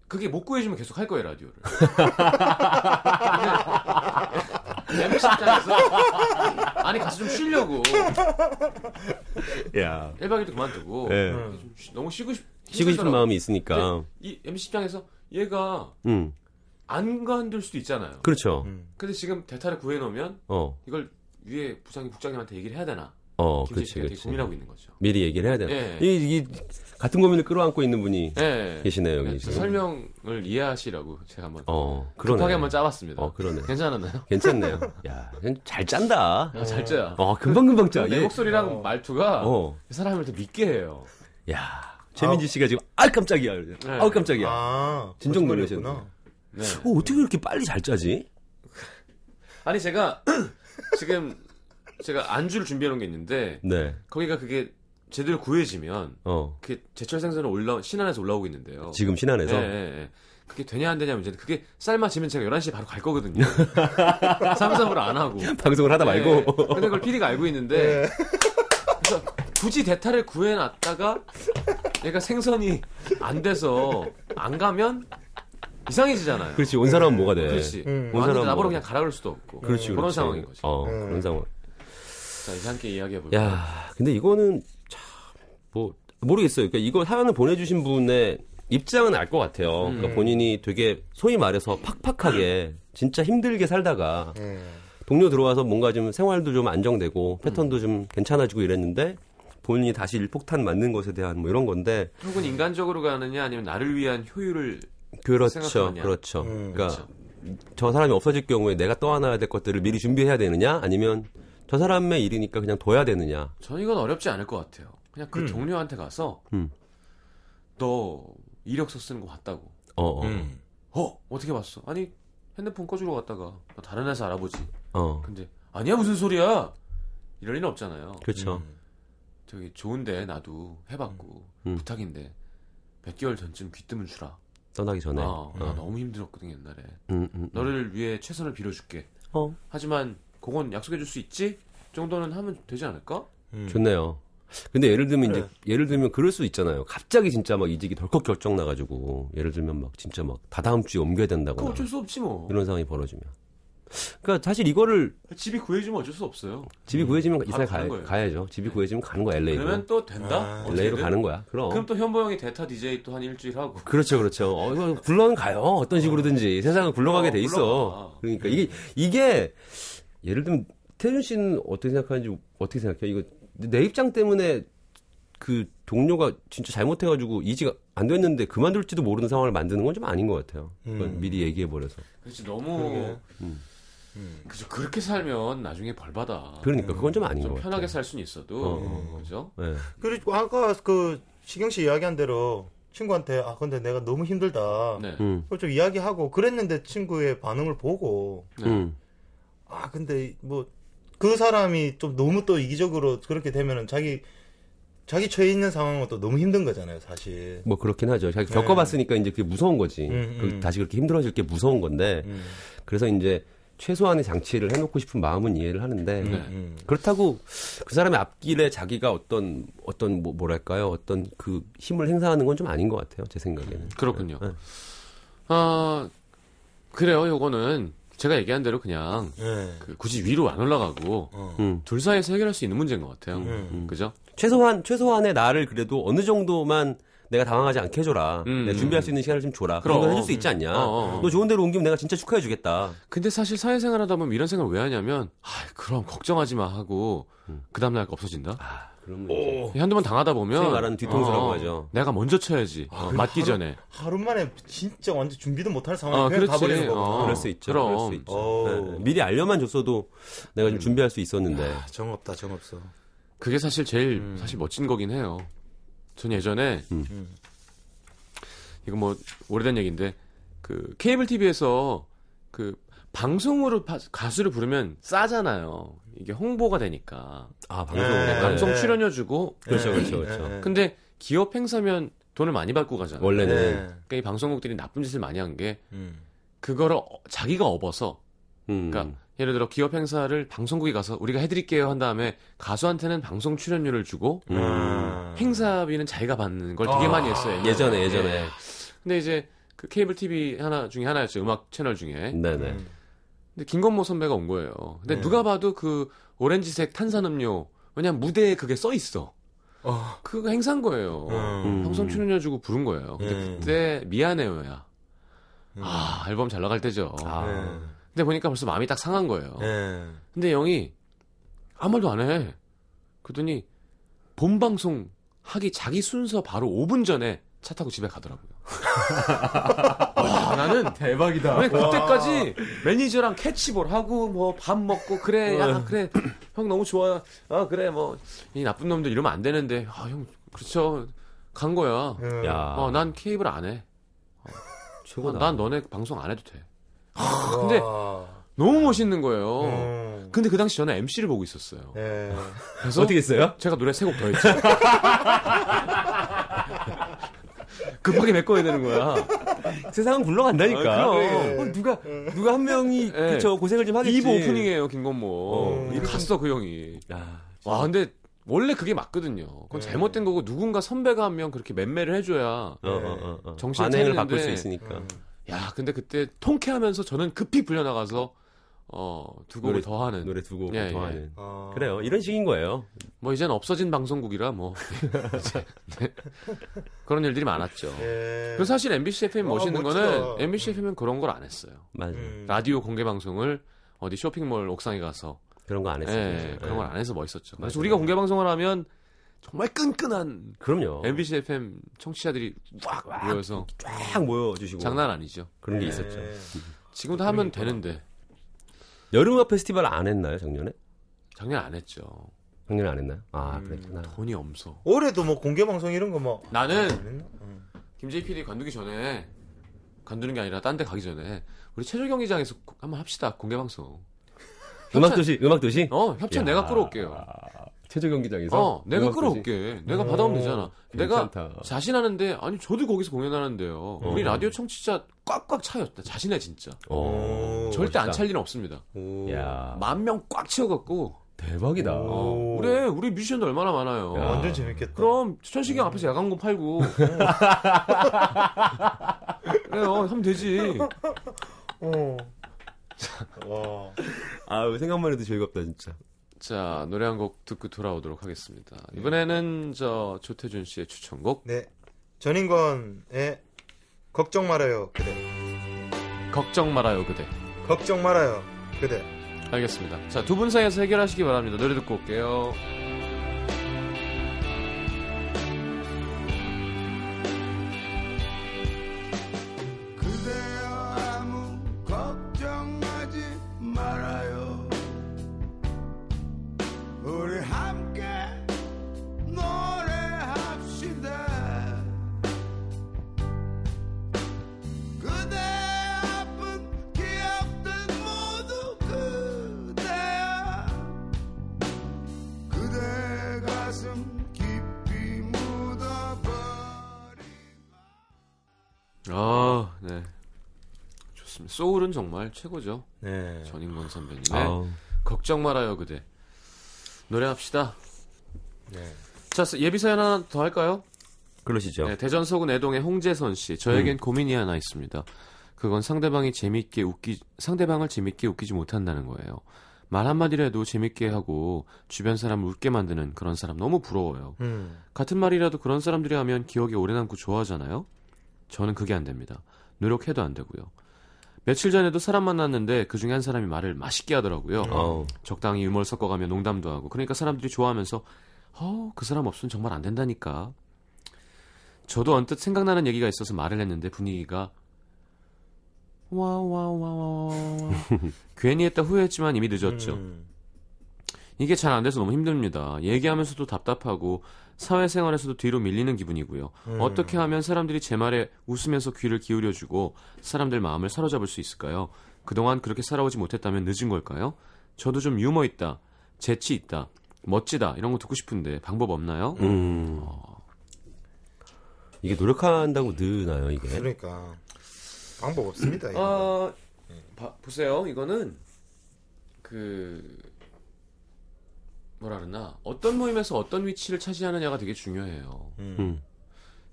그게 못 구해주면 계속 할 거예요 라디오를. 근데 MC 입장에서 아니 가서 좀 쉬려고 야. 1박 2일도 그만두고 네. 좀 쉬- 너무 쉬고 싶 쉬고 싶은 힘들더라고. 마음이 있으니까. 이 MC 입장에서 얘가 음. 안 관둘 수도 있잖아요. 그렇죠. 음. 근데 지금 대타를 구해 놓으면 어. 이걸 위에 부장님 국장님한테 얘기를 해야 되나? 어, 그렇지, 되게 그렇지. 고민하고 있는 거죠. 미리 얘기를 해야 돼. 예. 이, 이 같은 고민을 끌어안고 있는 분이 네. 계시네요, 여기 네, 지금. 설명을 이해하시라고 제가 한번 어, 그러네. 급하게 한번 짜봤습니다. 어, 그러네. 괜찮았나요? 괜찮네요. 야, 잘 짠다. 아, 잘 짜요. 어, 금방 금방 짜. 내 얘- 목소리랑 말투가 어. 이 사람을 더 믿게 해요. 야, 최민지 씨가 지금 아 깜짝이야. 아우 깜짝이야. 아, 진정. 놀라셨네. 네. 어, 어떻게 그렇게 빨리 잘 짜지? 아니 제가 지금 제가 안주를 준비해 놓은 게 있는데 네. 거기가 그게 제대로 구해지면 어. 그게 제철 생선을 올라 신안에서 올라오고 있는데요. 지금 신안에서 예, 예, 예. 그게 되냐 안 되냐 문제는 그게 삶아지면 제가 11시에 바로 갈 거거든요. 삼삼으로 안 하고. 방송을 하다 말고 예. 근데 그걸 PD가 알고 있는데 그래서 굳이 대타를 구해놨다가 얘가 생선이 안 돼서 안 가면 이상해지잖아요. 그렇지. 온 사람은 뭐가 돼? 그렇지. 음. 온 사람은 나보러 그냥 돼? 가라 그럴 수도 없고. 그렇지, 그런 그렇지. 상황인 거죠. 어, 음. 그런 상황. 자, 이제 함께 이야기해볼까요? 야, 근데 이거는 참, 뭐, 모르겠어요. 그러니까 이거 사연을 보내주신 분의 입장은 알 것 같아요. 음. 그러니까 본인이 되게 소위 말해서 팍팍하게 진짜 힘들게 살다가 예. 동료 들어와서 뭔가 좀 생활도 좀 안정되고 패턴도 좀 괜찮아지고 이랬는데 본인이 다시 일폭탄 맞는 것에 대한 뭐 이런 건데 혹은 인간적으로 가느냐 아니면 나를 위한 효율을 그렇죠, 생각하느냐. 그렇죠. 음, 그러니까 저 사람이 없어질 경우에 내가 떠안아야 될 것들을 미리 준비해야 되느냐 아니면 저 사람의 일이니까 그냥 둬야 되느냐. 전 이건 어렵지 않을 것 같아요. 그냥 그 음. 동료한테 가서 음. 너 이력서 쓰는 거 봤다고. 어, 어, 음. 어 어떻게 봤어? 아니 핸드폰 꺼주러 갔다가 나 다른 회사 알아보지. 어, 근데 아니야 무슨 소리야? 이럴 리는 없잖아요. 그렇죠. 저기 좋은데 나도 해봤고 음. 부탁인데 몇 개월 전쯤 귀뜸을 주라. 떠나기 전에. 아, 나 어. 너무 힘들었거든 옛날에. 음, 음, 음. 너를 위해 최선을 빌어줄게. 어, 하지만 그건 약속해줄 수 있지? 정도는 하면 되지 않을까? 음. 좋네요. 근데 예를 들면. 이제 예를 들면 그럴 수 있잖아요. 갑자기 진짜 막 이직이 덜컥 결정 나가지고 예를 들면 막 진짜 막 다다음 주에 옮겨야 된다거나 어쩔 수 없지 뭐. 이런 상황이 벌어지면. 그러니까 사실 이거를 집이 구해주면 어쩔 수 없어요. 집이 구해지면 바로 이사에 가는 가, 거예요. 가야죠. 집이 구해지면 가는 거야 LA로. 그러면 또 된다? 아? LA로 가는 거야. 그럼. 그럼 또 현보 형이 대타 DJ 또 한 일주일 하고. 그렇죠, 그렇죠. 어, 이거 굴러는 가요. 어떤 식으로든지 세상은 굴러가게 어, 돼 있어. 굴러가. 그러니까 이게 이게 예를 들면 태준 씨는 어떻게 생각하는지 어떻게 생각해요? 이거 내 입장 때문에 그 동료가 진짜 잘못해가지고 이직 안 됐는데 그만둘지도 모르는 상황을 만드는 건 좀 아닌 것 같아요. 그건 음. 미리 얘기해 버려서. 그렇지 너무 그러게. 음. 그죠 그렇게 살면 나중에 벌 받아. 그러니까 그건 좀 아닌 좀 것 같아요. 편하게 살 수는 있어도 어, 어, 어. 그죠? 네. 그리고 아까 그 시경 씨 이야기한 대로 친구한테 아 근데 내가 너무 힘들다. 네. 음, 그걸 좀 이야기하고 그랬는데 친구의 반응을 보고 네. 음, 아 근데 뭐 그 사람이 좀 너무 또 이기적으로 그렇게 되면은 자기 자기 처해 있는 상황은 또 너무 힘든 거잖아요, 사실. 뭐 그렇긴 하죠. 자기 겪어봤으니까 이제 그게 무서운 거지. 네. 음, 그 음. 다시 그렇게 힘들어질 게 무서운 건데. 음. 그래서 이제 최소한의 장치를 해놓고 싶은 마음은 이해를 하는데 네. 음. 그렇다고 그 사람의 앞길에 자기가 어떤 어떤 뭐 뭐랄까요 어떤 그 힘을 행사하는 건 좀 아닌 것 같아요 제 생각에는 그렇군요. 네. 아 그래요. 요거는 제가 얘기한 대로 그냥 예. 그 굳이 위로 안 올라가고 어. 음. 둘 사이에서 해결할 수 있는 문제인 것 같아요. 음. 그죠? 최소한 최소한의 나를 그래도 어느 정도만 내가 당황하지 않게 해줘라. 음, 내가 음. 준비할 수 있는 시간을 좀 줘라. 그럼. 그런 걸 해줄 수 있지 않냐. 어, 어, 어. 너 좋은 데로 옮기면 내가 진짜 축하해주겠다. 근데 사실 사회생활 하다 보면 이런 생각을 왜 하냐면 아 그럼 걱정하지 마 하고 음. 그 다음 날 없어진다. 아, 이제 한두 번 당하다 보면 말하는 뒤통수라고 어, 하죠. 내가 먼저 쳐야지. 어, 그래, 맞기 하루- 전에. 하루 만에 진짜 완전 준비도 못할 상황에 어, 그냥 그렇지. 가버리는 거구나. 어. 그럴 수 있죠. 그럼. 그럴 수 있죠. 어우. 네, 미리 알려만 줬어도 내가 좀 준비할 수 있었는데. 아, 정없다, 정 없어. 그게 사실 제일 음. 사실 멋진 거긴 해요. 전 예전에 음. 이거 뭐 오래된 얘기인데 그 케이블 TV에서 그 방송으로 파- 가수를 부르면 싸잖아요. 이게 홍보가 되니까. 아 방송 네, 네, 네. 방송 출연료 주고. 그렇죠, 예, 그렇죠, 예, 그렇죠. 예. 근데 기업 행사면 돈을 많이 받고 가잖아요. 원래는 네. 그러니까 이 방송국들이 나쁜 짓을 많이 한 게 음. 그거를 어- 자기가 업어서 음. 그러니까 예를 들어 기업 행사를 방송국에 가서 우리가 해드릴게요 한 다음에 가수한테는 방송 출연료를 주고 음. 아. 행사비는 자기가 받는 걸 되게 아. 많이 했어요. 옛날에. 예전에 예전에. 예. 근데 이제 그 케이블 TV 하나 중에 하나였죠. 음악 채널 중에. 네네. 음. 근데 김건모 선배가 온 거예요. 근데 네. 누가 봐도 그 오렌지색 탄산음료 왜냐면 무대에 그게 써 있어. 어. 그거 행사인 거예요. 음. 방송 출연료 주고 부른 거예요. 근데 음. 그때 미안해요야. 음. 아 앨범 잘 나갈 때죠. 아. 네. 근데 보니까 벌써 마음이 딱 상한 거예요. 네. 근데 형이 아무 말도 안 해. 그러더니 본 방송 하기 자기 순서 바로 5분 전에 차 타고 집에 가더라고요. 와 나는 대박이다. 왜 그때까지 매니저랑 캐치볼 하고 뭐 밥 먹고 그래 야 그래 형 너무 좋아 아 그래 뭐 이 나쁜 놈들 이러면 안 되는데 아 형 그렇죠 간 거야. 음. 야. 어 난 케이블 안 해. 최고다. 어, 난 너네 방송 안 해도 돼. 와. 근데 너무 멋있는 거예요. 음. 근데 그 당시 저는 MC를 보고 있었어요. 네. 그래서 어떻게 했어요? 제가 노래 세 곡 더 했죠. 급하게 메꿔야 되는 거야. 세상은 굴러간다니까. 아, 그럼. 어, 누가 누가 한 명이 네. 그쵸 고생을 좀 하겠지. 2부 오프닝이에요, 김건모. 어, 이 갔어, 그 형이. 야, 와, 근데 원래 그게 맞거든요. 그건 네. 잘못된 거고 누군가 선배가 한 명 그렇게 맴매를 해줘야. 어, 어, 어, 어. 정신 반응을 차리는데- 바꿀 수 있으니까. 음. 야, 근데 그때 통쾌하면서 저는 급히 불려나가서 어, 두 곡을 노래- 더 하는. 노래 두고 예, 더 예. 하는. 아. 그래요. 이런 식인 거예요. 뭐 이제는 없어진 방송국이라 뭐 네. 그런 일들이 많았죠. 예. 그래서 사실 MBC FM 와, 멋있는 멋지다. 거는 MBC FM은 그런 걸 안 했어요. 맞아. 요 음. 라디오 공개 방송을 어디 쇼핑몰 옥상에 가서 그런 거 안 했어요. 예, 그런 걸 안 해서 멋있었죠. 그래서. 우리가 공개 방송을 하면 정말 끈끈한 그럼요. MBC FM 청취자들이 쫙 모여서 쫙 모여주시고 장난 아니죠. 그런 게 예. 있었죠. 지금도 하면 그러니까. 되는데 여름음악 페스티벌 안 했나요 작년에? 작년 안 했죠. 작년에 안 했나요? 아 음. 그랬구나. 돈이 없어. 올해도 뭐 공개 방송 이런 거 뭐. 나는? 음. 김재희 PD 관두기 전에 관두는 게 아니라 딴 데 가기 전에 우리 최저 경기장에서 꼭 한번 합시다 공개 방송. 음악 도시 음악 도시. 어 협찬 야. 내가 끌어올게요. 최저 경기장에서. 어 내가? 끌어올게. 내가 오, 받아오면 되잖아. 내가 괜찮다. 자신하는데 아니 저도 거기서 공연하는데요. 우리 어. 라디오 청취자 꽉꽉. 나 자신해 진짜. 어, 절대 안. 찰 일은 없습니다. 오. 야만명 꽉 채워갖고 대박이다. 오. 그래 우리 뮤지션도 얼마나 많아요. 야. 완전 재밌겠다. 그럼 천식이 형 앞에서 야광공 팔고 그래요 하면 되지. 어. 와. 아 생각만 해도 즐겁다 진짜. 자 노래 한 곡 듣고 돌아오도록 하겠습니다. 이번에는 저 조태준 씨의 추천곡 네. 전인권의 걱정 말아요 그대. 걱정 말아요 그대. 걱정 말아요 그대. 알겠습니다. 자 두 분 사이에서 해결하시기 바랍니다. 노래 듣고 올게요. 최고죠. 네. 전인권 선배님. 아우. 걱정 말아요, 그대. 노래합시다. 네. 자, 예비 사연 하나 더 할까요? 그러시죠. 네, 대전 서구 내동의 홍재선 씨. 저에겐 고민이 하나 있습니다. 그건 상대방이 재밌게 웃기 상대방을 재밌게 웃기지 못한다는 거예요. 말 한마디라도 재밌게 하고 주변 사람을 웃게 만드는 그런 사람 너무 부러워요. 음. 같은 말이라도 그런 사람들이 하면 기억에 오래 남고 좋아하잖아요. 저는 그게 안 됩니다. 노력해도 안 되고요. 며칠 전에도 사람 만났는데 그 중에 한 사람이 말을 맛있게 하더라고요. 아우. 적당히 유머를 섞어가며 농담도 하고 그러니까 사람들이 좋아하면서 어, 그 사람 없으면 정말 안 된다니까. 저도 언뜻 생각나는 얘기가 있어서 말을 했는데 분위기가 와 와 와와와 괜히 했다 후회했지만 이미 늦었죠. 음. 이게 잘 안 돼서 너무 힘듭니다. 얘기하면서도 답답하고 사회생활에서도 뒤로 밀리는 기분이고요. 음. 어떻게 하면 사람들이 제 말에 웃으면서 귀를 기울여주고 사람들 마음을 사로잡을 수 있을까요? 그동안 그렇게 살아오지 못했다면 늦은 걸까요? 저도 좀 유머 있다, 재치 있다, 멋지다 이런 거 듣고 싶은데 방법 없나요? 음. 이게 노력한다고 느나요, 이게? 그러니까 방법 없습니다. 이거. 어, 봐- 보세요. 이거는 그 뭐라 그러나 어떤 모임에서 어떤 위치를 차지하느냐가 되게 중요해요. 음. 음.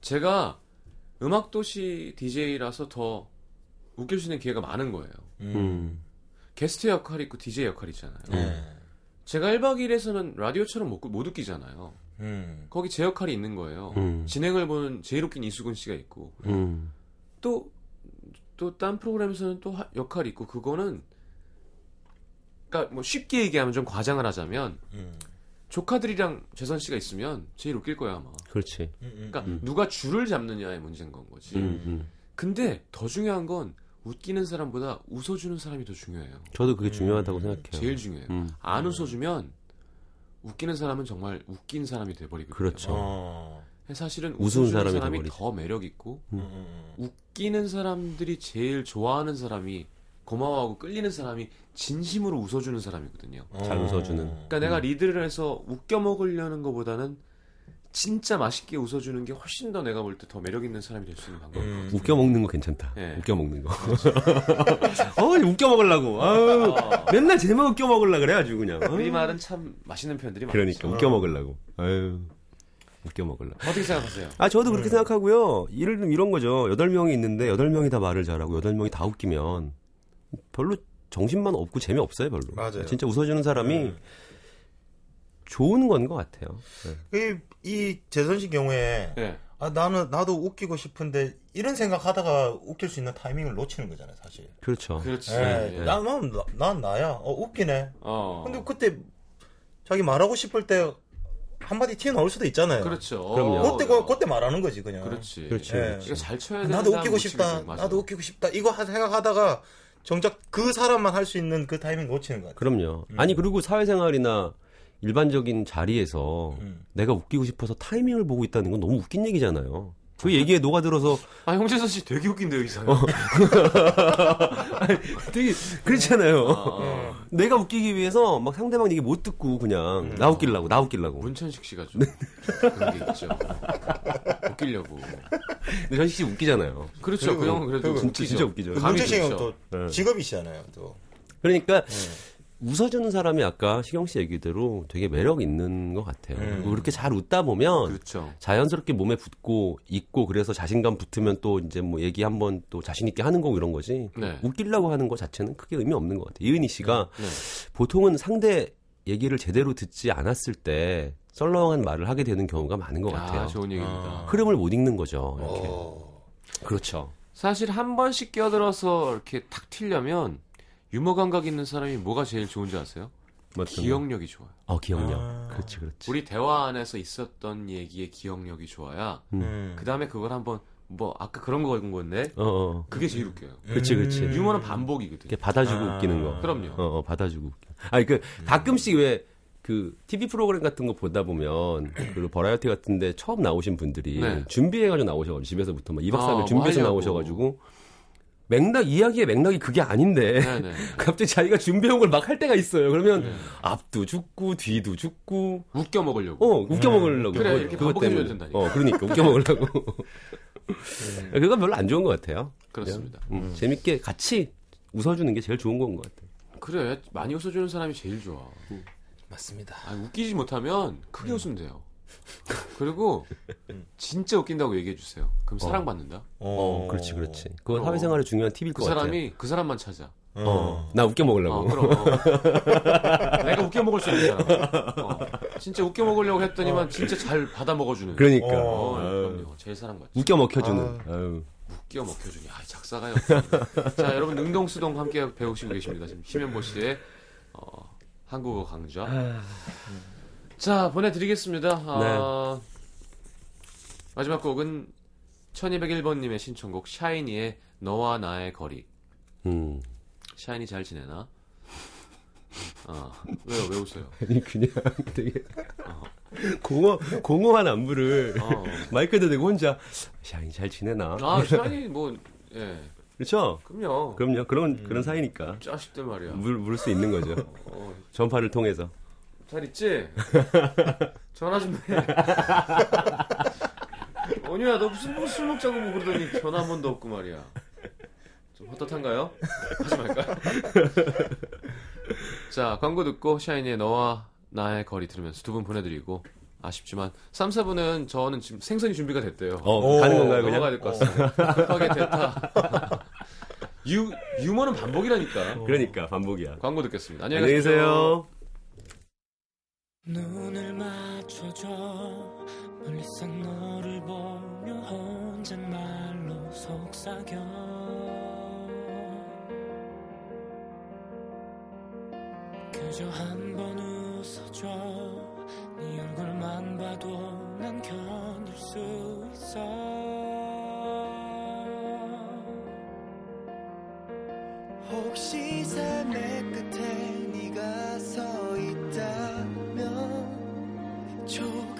제가 음악 도시 DJ라서 더 웃길 수 있는 기회가 많은 거예요. 음. 게스트 역할이 있고 DJ 역할이 있잖아요. 네. 제가 1박 2일에서는 라디오처럼 못, 못 웃기잖아요. 음. 거기 제 역할이 있는 거예요. 음. 진행을 보는 제일 웃긴 이수근 씨가 있고 음. 또또 딴 프로그램에서는 또 하- 역할이 있고 그거는 그러니까 뭐 쉽게 얘기하면 좀 과장을 하자면 음. 조카들이랑 재선 씨가 있으면 제일 웃길 거야 아마. 그렇지. 음. 그러니까 누가 줄을 잡느냐의 문제인 건 거지. 음, 음. 근데 더 중요한 건 웃기는 사람보다 웃어주는 사람이 더 중요해요. 저도 그게 중요하다고 생각해요. 제일 중요해요. 음. 안 웃어주면 웃기는 사람은 정말 웃긴 사람이 돼버리거든요. 그렇죠. 어. 사실은 웃어주는 사람이 사람이. 더 매력 있고 음. 음. 웃기는 사람들이 제일 좋아하는 사람이 고마워하고 끌리는 사람이 진심으로 웃어주는 사람이거든요. 음. 잘 웃어주는. 그러니까 내가 리드를 해서 웃겨 먹으려는 것보다는 진짜 맛있게 웃어주는 게 훨씬 더 내가 볼 때 더 매력 있는 사람이 될 수 있는 방법인 것 같아요. 웃겨 먹는 거 괜찮다. 네. 웃겨 먹는 거. 어, 웃겨 먹으려고. 아유, 맨날 쟤만 웃겨 먹으려 그래 아주 그냥. 어. 우리 말은 참 맛있는 표현들이 그러니까 많죠. 웃겨 먹으려고. 아유. 웃겨 먹으려고. 어떻게 생각하세요? 아, 저도 그렇게 생각하고요. 예를 들면 이런 거죠. 여덟 명이 있는데 여덟 명이 다 말을 잘하고 여덟 명이 다 웃기면 별로 정신만 없고 재미없어요, 별로. 맞아요. 진짜 웃어주는 사람이 좋은 건 것 같아요. 네. 이, 이 재선 씨 경우에 네. 아 나는 나도 웃기고 싶은데 이런 생각하다가 웃길 수 있는 타이밍을 놓치는 거잖아요, 사실. 그렇죠. 그렇지. 예, 예. 나는 나- 난 나야. 어 웃기네. 어. 근데 그때 자기 말하고 싶을 때 한마디 튀어 나올 수도 있잖아요. 그렇죠. 그럼요. 그때 그, 그때 말하는 거지 그냥. 그렇지. 그렇지. 예. 이거 잘 쳐야 아, 되는 나도 웃기고 싶다. 돼. 나도 웃기고 싶다. 이거 하- 생각하다가 정작 그 사람만 할 수 있는 그 타이밍 놓치는 것 같아. 그럼요. 아니 그리고 사회생활이나 일반적인 자리에서 음. 내가 웃기고 싶어서 타이밍을 보고 있다는 건 너무 웃긴 얘기잖아요. 그 얘기에 녹아들어서 아 형재선 씨 되게 웃긴데요 이상. 어. 되게 그렇잖아요. 어. 내가 웃기기 위해서 막 상대방 얘기 못 듣고 그냥 나 웃기려고 나 웃기려고. 문천식 씨가 좀 네. 그런 게 있죠. 웃기려고. 근데 전식 씨 웃기잖아요. 그렇죠. 그 형은 그래도 진짜 웃기죠. 진짜 웃기죠. 그 문재식 형은 좋죠. 또 네. 직업이시잖아요. 또. 그러니까 네. 웃어주는 사람이 아까 시경 씨 얘기대로 되게 매력 있는 것 같아요. 음. 그리고 그렇게 잘 웃다 보면 그렇죠. 자연스럽게 몸에 붙고 있고 그래서 자신감 붙으면 또 이제 뭐 얘기 한번 또 자신 있게 하는 거고 이런 거지. 네. 웃기려고 하는 거 자체는 크게 의미 없는 것 같아요. 이은희 씨가 네. 보통은 상대 얘기를 제대로 듣지 않았을 때 썰렁한 말을 하게 되는 경우가 많은 것 같아요. 아, 좋은 얘기입니다. 아. 흐름을 못 읽는 거죠. 이렇게. 어. 그렇죠. 사실 한 번씩 끼어들어서 이렇게 탁 튀려면 유머 감각 있는 사람이 뭐가 제일 좋은지 아세요? 거? 기억력이 좋아요. 어, 기억력. 아. 그렇지, 그렇지. 우리 대화 안에서 있었던 얘기의 기억력이 좋아야 음. 그 다음에 그걸 한번 뭐 아까 그런 거 읽은 건데 어, 어. 그게 제일 웃겨요. 그렇지, 그렇지. 음. 유머는 반복이거든. 이렇게 받아주고 아. 웃기는 거. 그럼요. 어, 어, 받아주고. 웃겨. 아니, 그, 가끔씩 왜, 그, TV 프로그램 같은 거 보다 보면, 그, 버라이어티 같은데 처음 나오신 분들이 네. 준비해가지고 나오셔가지고, 집에서부터 막 2박 3일 아, 뭐 준비해서 하려고. 나오셔가지고, 맥락, 이야기의 맥락이 그게 아닌데, 네네. 갑자기 자기가 준비해온 걸 막 할 때가 있어요. 그러면, 네. 앞도 죽고, 뒤도 죽고, 웃겨 먹으려고. 어, 웃겨 먹으려고. 그래, 이렇게 때문에. 된다니까. 어, 그러니까, 웃겨 먹으려고. 그건 별로 안 좋은 것 같아요. 그렇습니다. 그냥, 음, 재밌게 같이 웃어주는 게 제일 좋은 건 것 같아요. 그래 많이 웃어주는 사람이 제일 좋아. 맞습니다. 아, 웃기지 못하면 크게 웃으면 돼요. 그리고 진짜 웃긴다고 얘기해 주세요. 그럼 사랑받는다. 어, 그렇지, 그렇지. 그건 어. 사회생활에 중요한 팁일 그 것 같아요. 사람이 그 사람만 찾아. 어, 나 웃겨 먹으려고. 어, 그럼. 어. 내가 웃겨 먹을 수 사람. 어. 진짜 웃겨 먹으려고 했더니만 진짜 잘 받아 먹어주는. 그러니까 어, 그럼요. 제일 사랑받지. 웃겨 먹혀주는. 아유. 웃겨 먹혀주니. 아, 작사가요. 자, 여러분 능동수동 함께 배우시고 계십니다. 지금 심현보 씨의 어, 한국어 강좌. 자, 보내드리겠습니다. 아, 마지막 곡은 1201번님의 신청곡 샤이니의 너와 나의 거리. 음. 샤이니 잘 지내나? 아, 왜요? 왜 웃어요? 아니 그냥 되게 공허 공허한 안부를 어. 마이크에다 대고 혼자 샤인 잘 지내나? 아, 샤이니 뭐, 예. 그렇죠? 그럼요. 그럼요. 그런 그런 사이니까 자식들 말이야. 물 물을 수 있는 거죠. 어, 전파를 통해서. 잘 있지? 전화 좀 해. 언니야, 너 무슨 뭐 술 먹자고 뭐 그러더니 전화 한 번도 없고 말이야. 좀 헛헛한가요? 하지 말까요? 자, 광고 듣고 샤이니의 너와 나의 거리 들으면서 두 분 보내드리고 아쉽지만 3, 4분은 저는 지금 생선이 준비가 됐대요. 어 가는 건가요 그냥? 넘어가야 될 것 같습니다. 급하게 됐다. 유, 유머는 반복이라니까. 그러니까 반복이야. 광고 듣겠습니다. 안녕히. 계세요. 눈을 맞춰줘. 멀리서 너를 보며 혼잣말로 속삭여. 그저 한 번 웃어줘. 네 얼굴만 봐도 난 견딜 수 있어 혹시 삶의 끝에 네가 서 있다면 조금